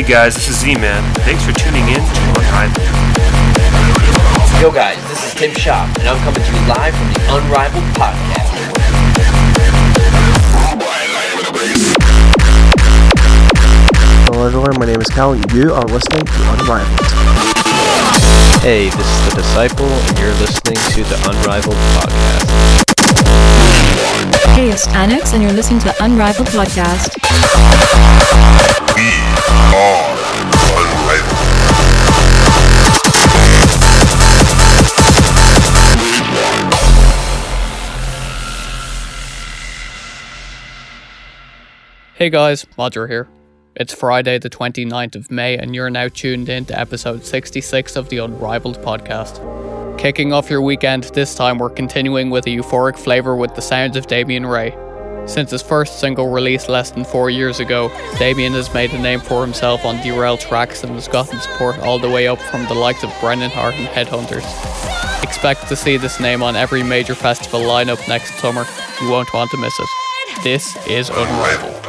Hey guys, this is Z-Man. Thanks for tuning in to Unrivaled. Yo guys, this is Tim Shop, and I'm coming to you live from the Unrivaled Podcast. Hello everyone, my name is Cal. You are listening to Unrivaled. Hey, this is The Disciple, and you're listening to the Unrivaled Podcast. Hey, it's Annex, and you're listening to the Unrivaled Podcast. Hey guys, Modger here. It's Friday, the 29th of May, and you're now tuned in to episode 66 of the Unrivaled podcast. Kicking off your weekend, this time we're continuing with a euphoric flavour with the sounds of Damian Ray. Since his first single released less than four years ago, Damian has made a name for himself on Derail tracks and has gotten support all the way up from the likes of Brennan Heart and Headhunterz. Expect to see this name on every major festival lineup next summer. You won't want to miss it. This is Unrivaled.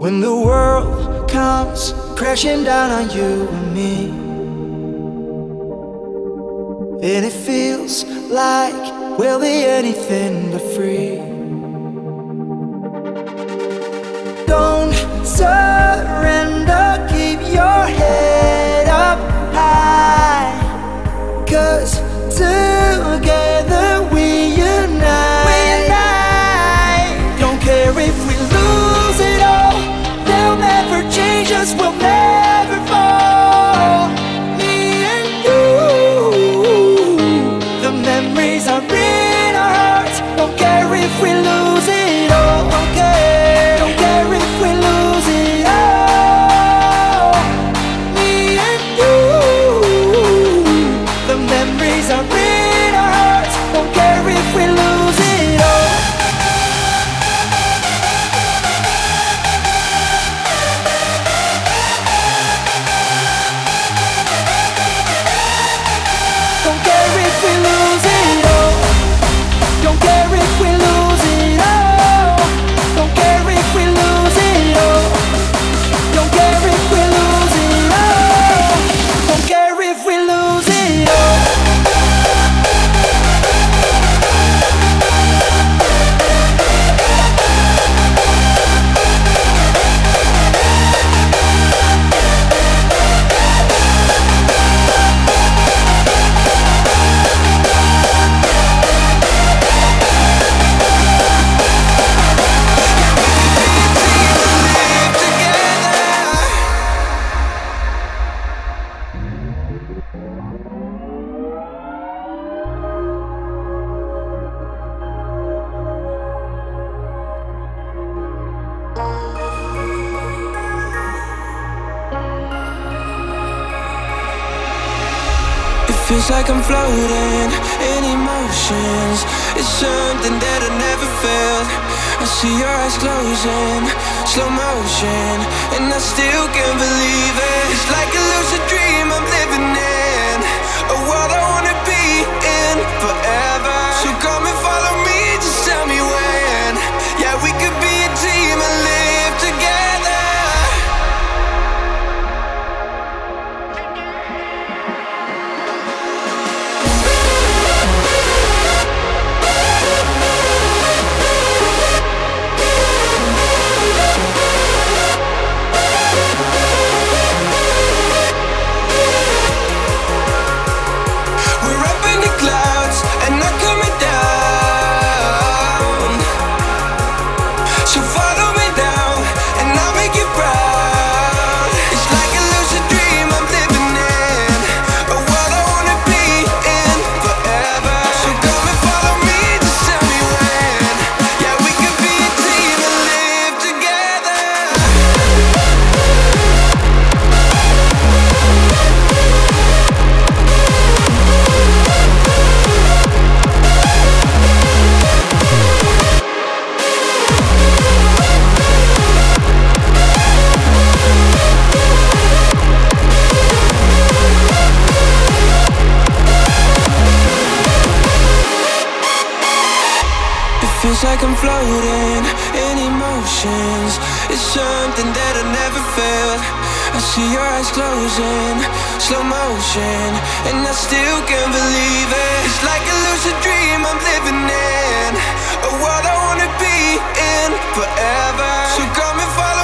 When the world comes crashing down on you and me, and it feels like we'll be anything but free. Don't surrender, keep your head feels like I'm floating in emotions. It's something that I never felt. I see your eyes closing, slow motion, and I still can't believe it. It's like a lucid dream I'm living in, a world I feels like I'm floating in emotions. It's something that I never felt. I see your eyes closing, slow motion, and I still can't believe it. It's like a lucid dream I'm living in, a world I wanna be in forever. So come and follow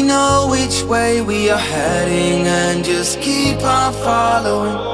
We know which way we are heading and just keep on following.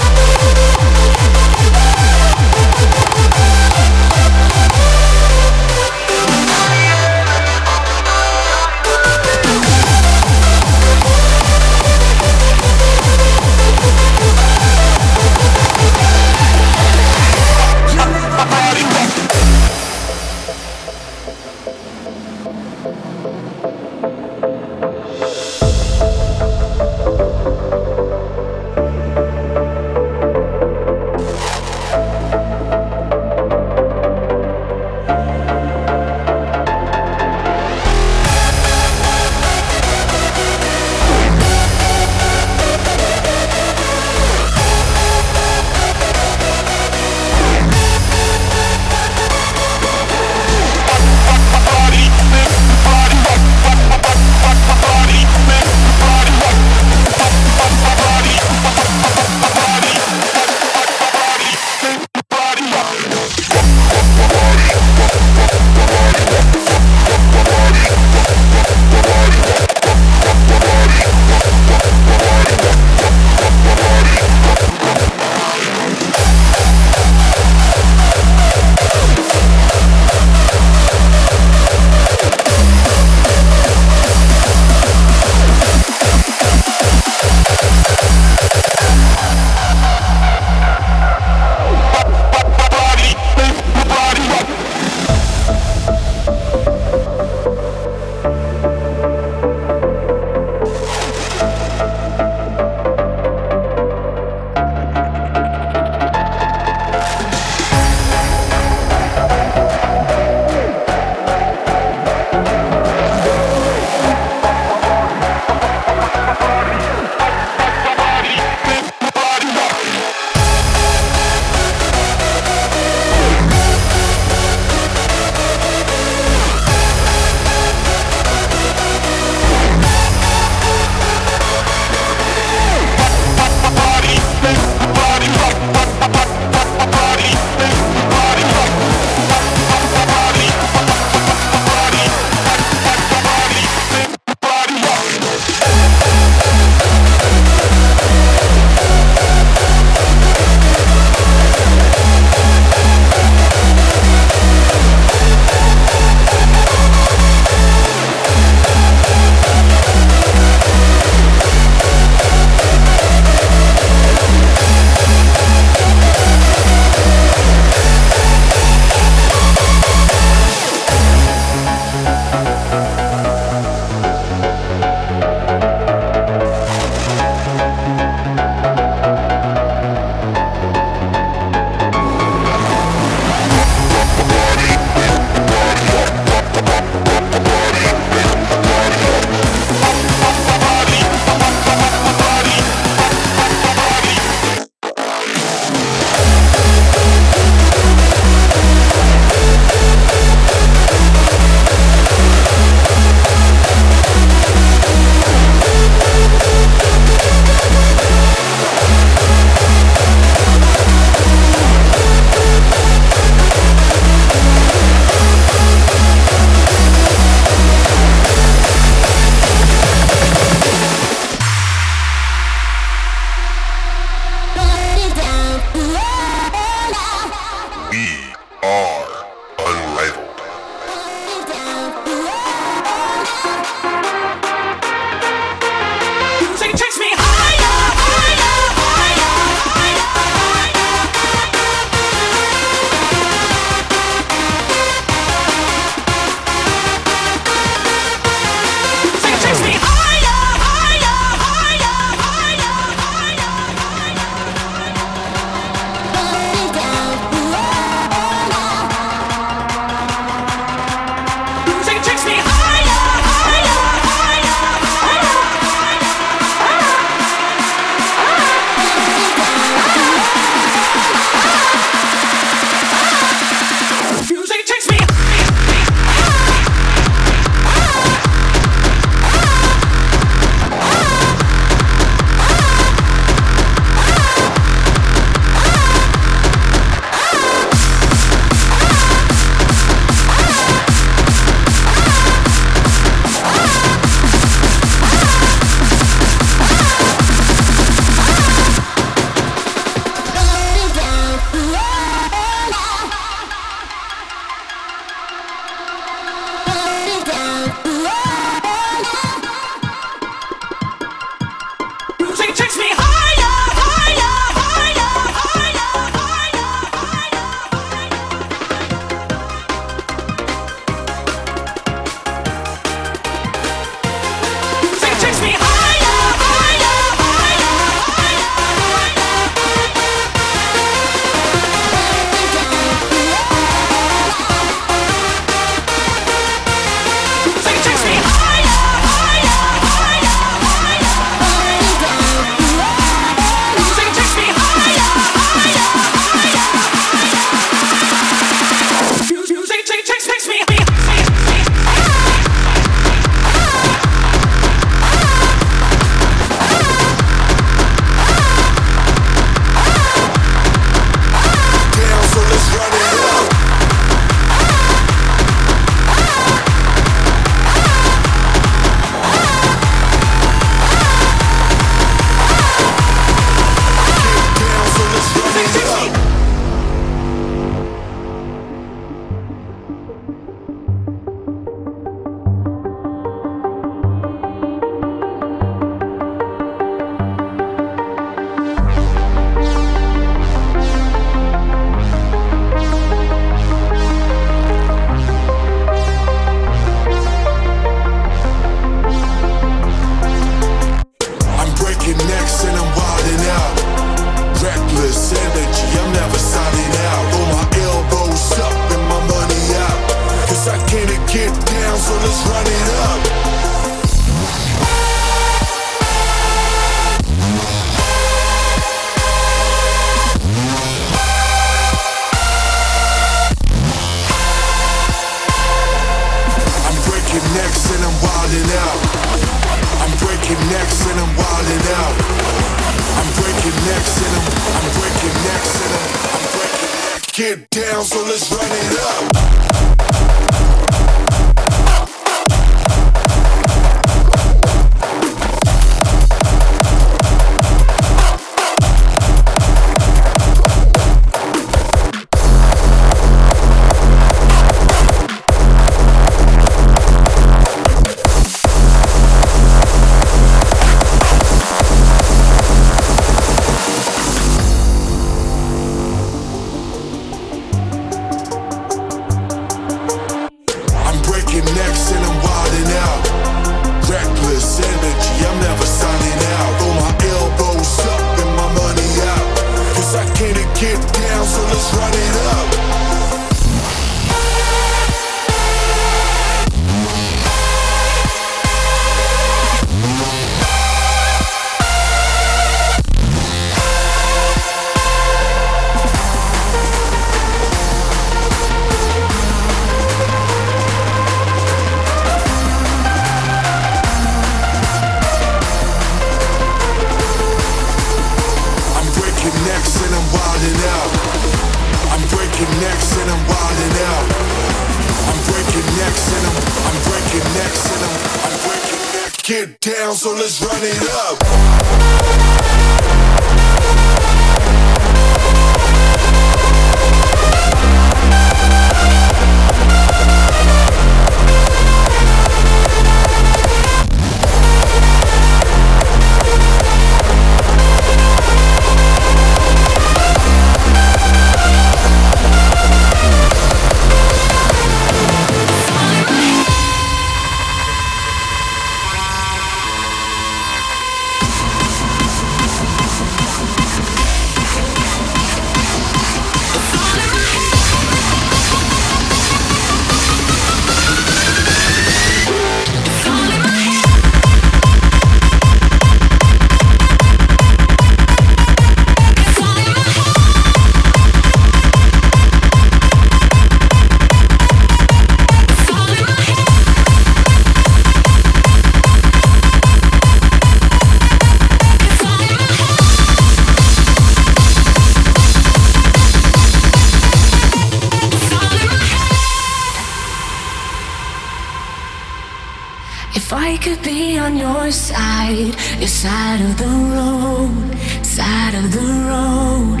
I could be on your side, your side of the road, side of the road.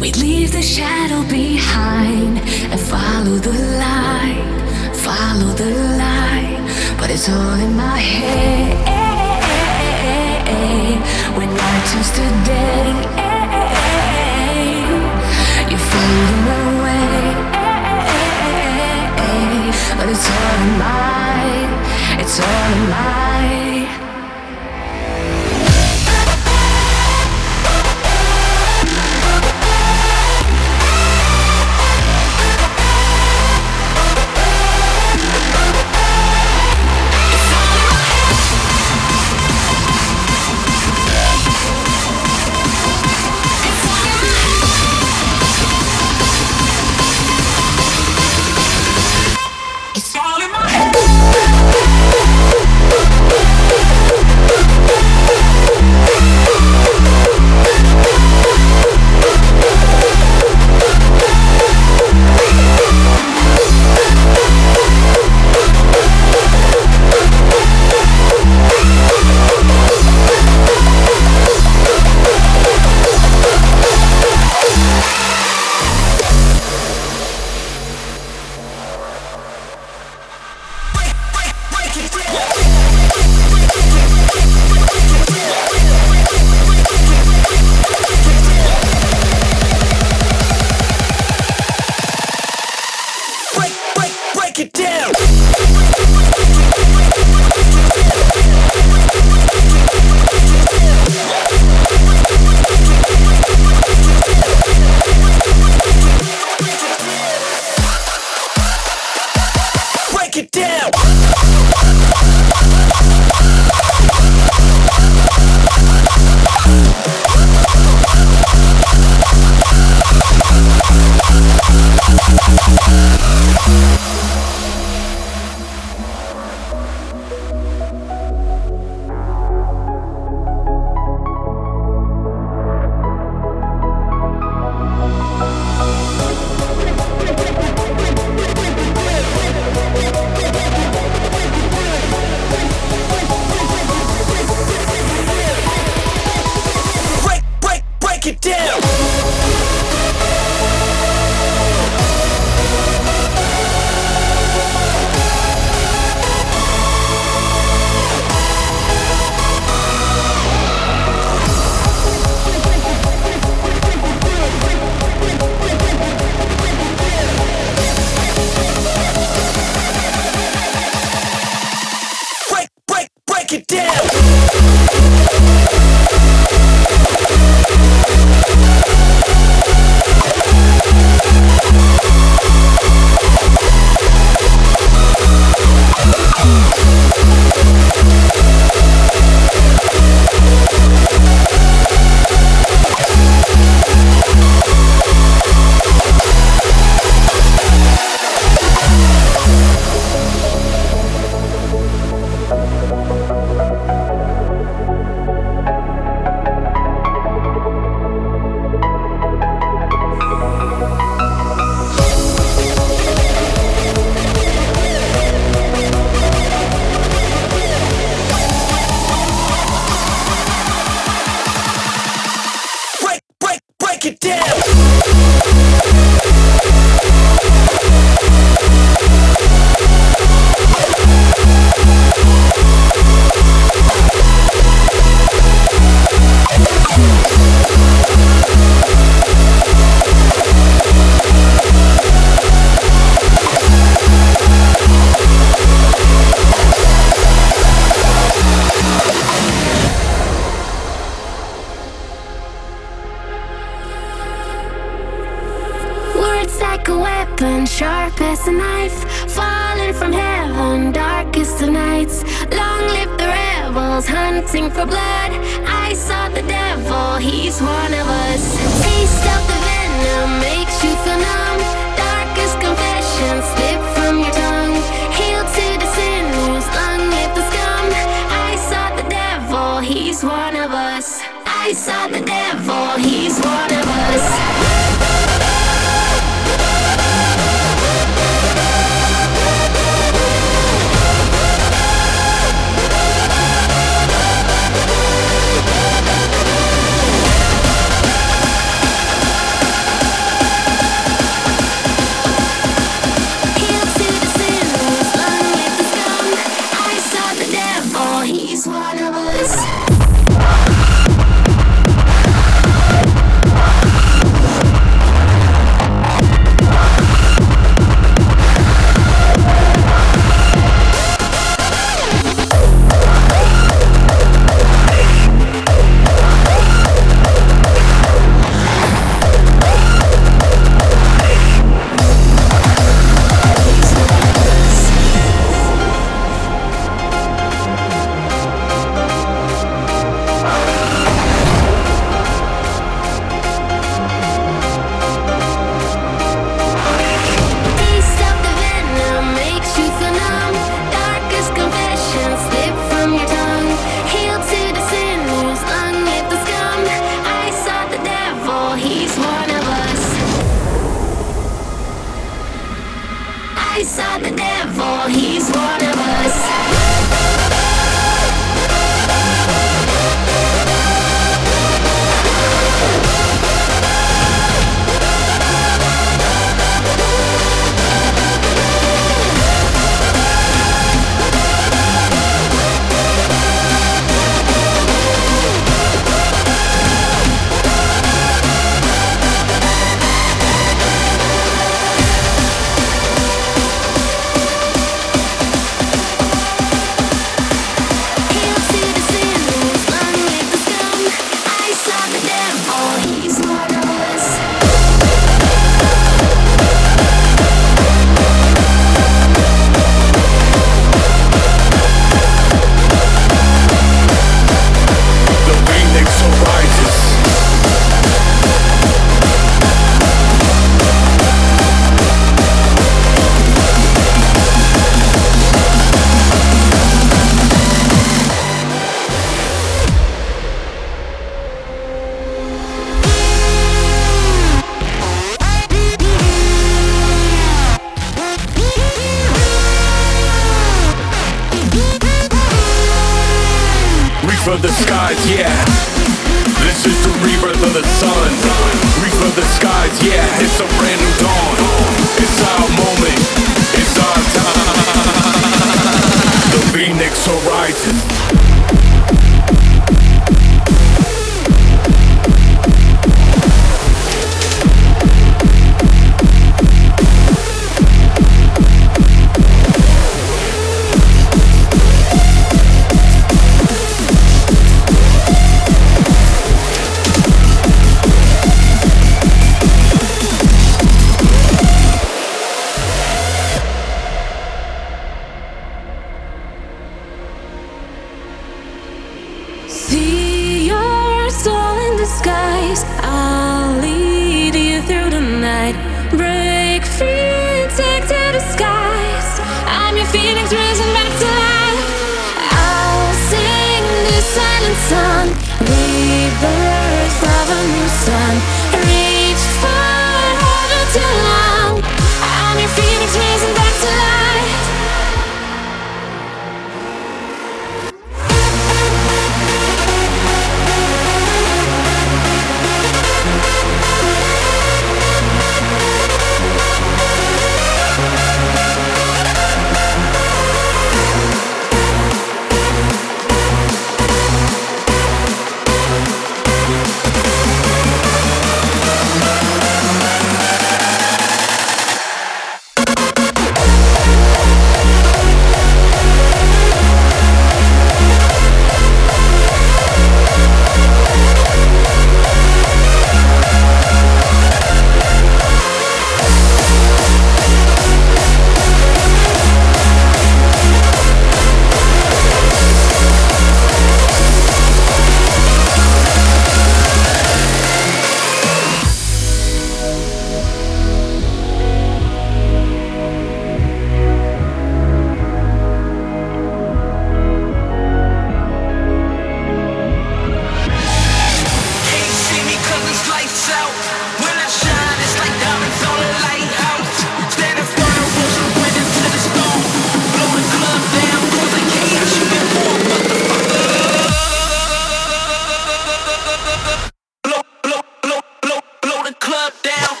We'd leave the shadow behind and follow the light, follow the light. But it's all in my head when I choose to day. You're fading away, but it's all in my eternal light.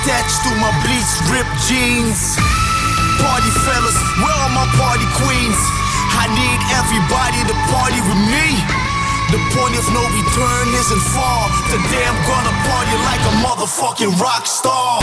Attached to my bleached ripped jeans. Party fellas, where are my party queens? I need everybody to party with me. The point of no return isn't far. Today I'm gonna party like a motherfucking rock star.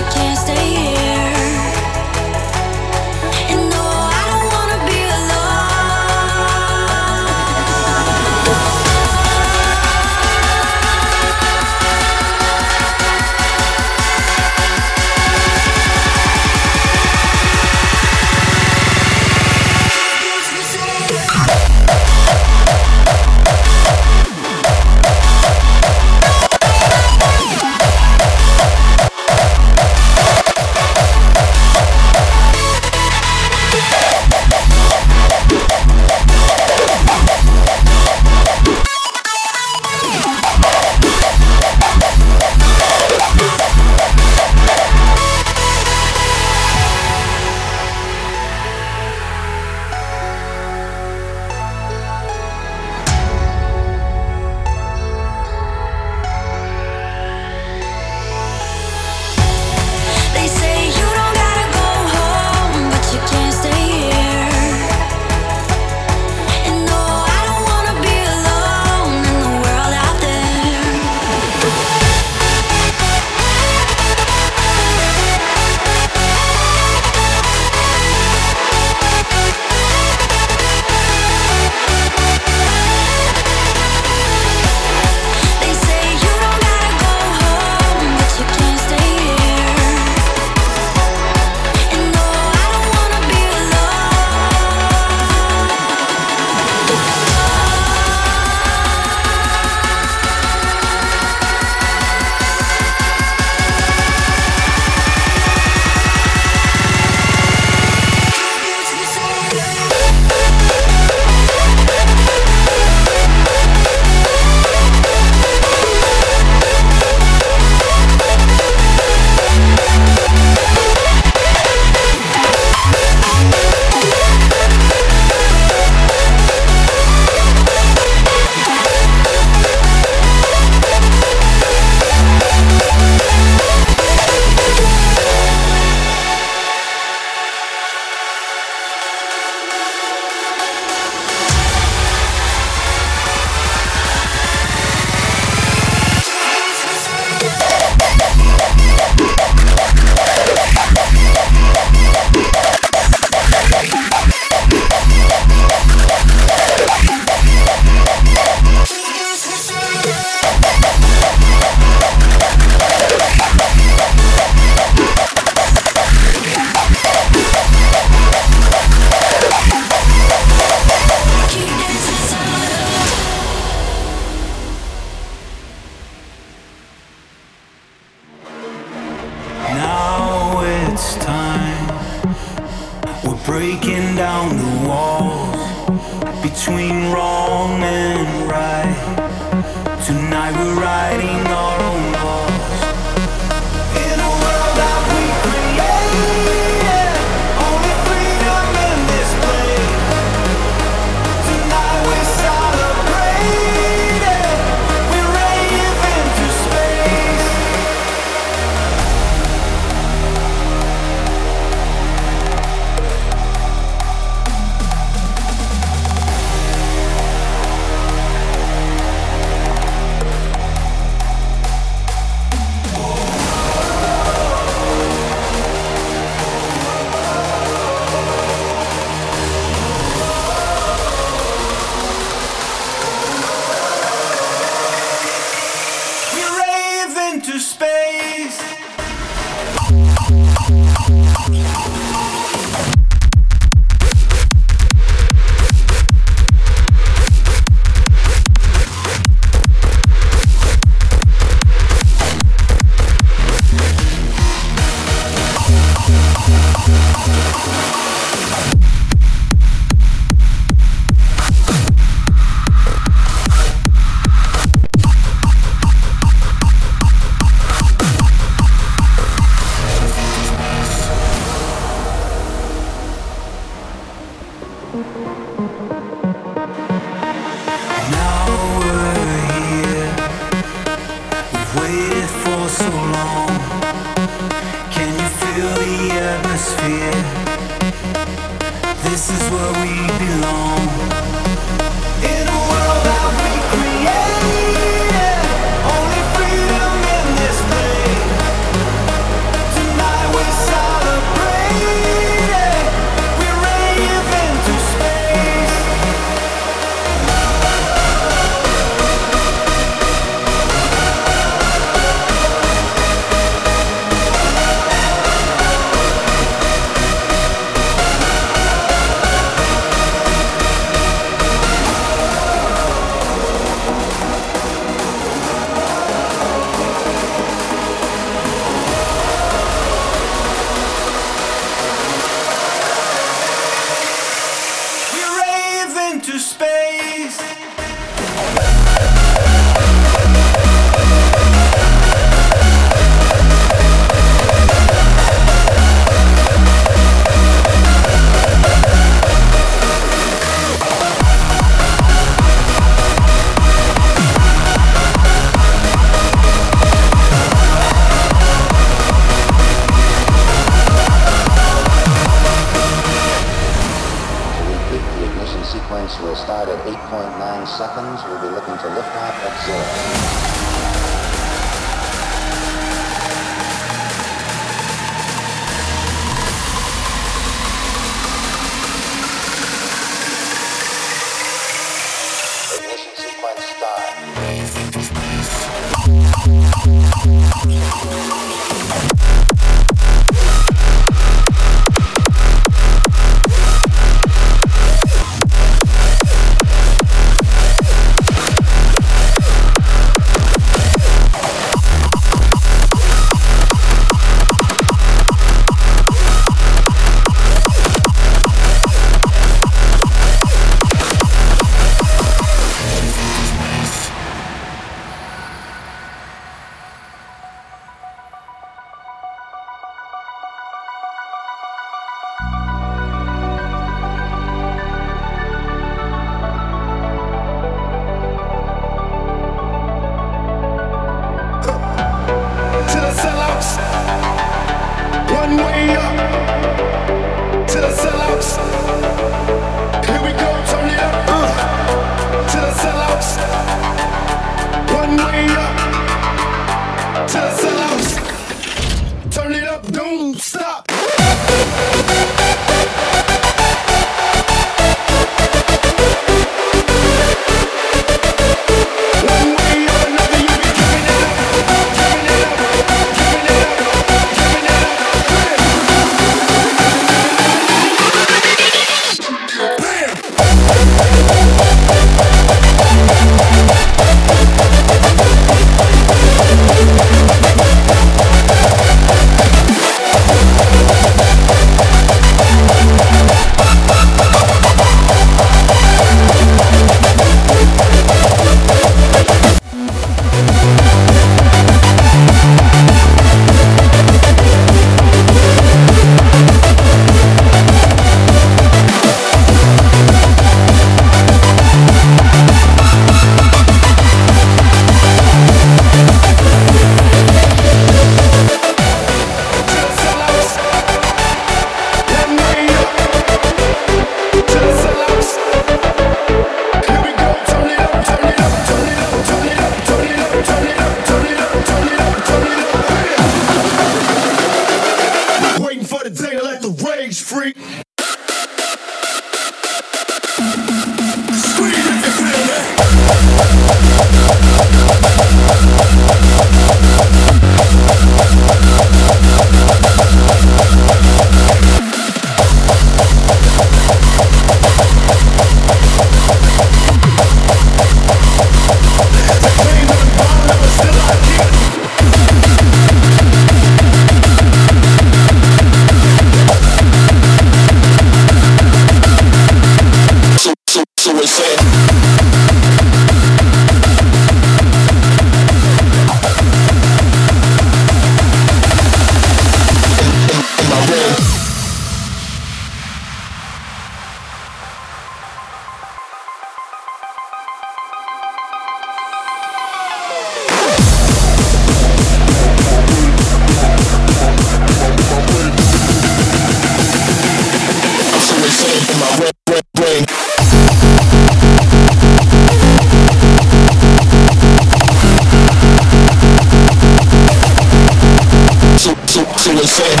Insane.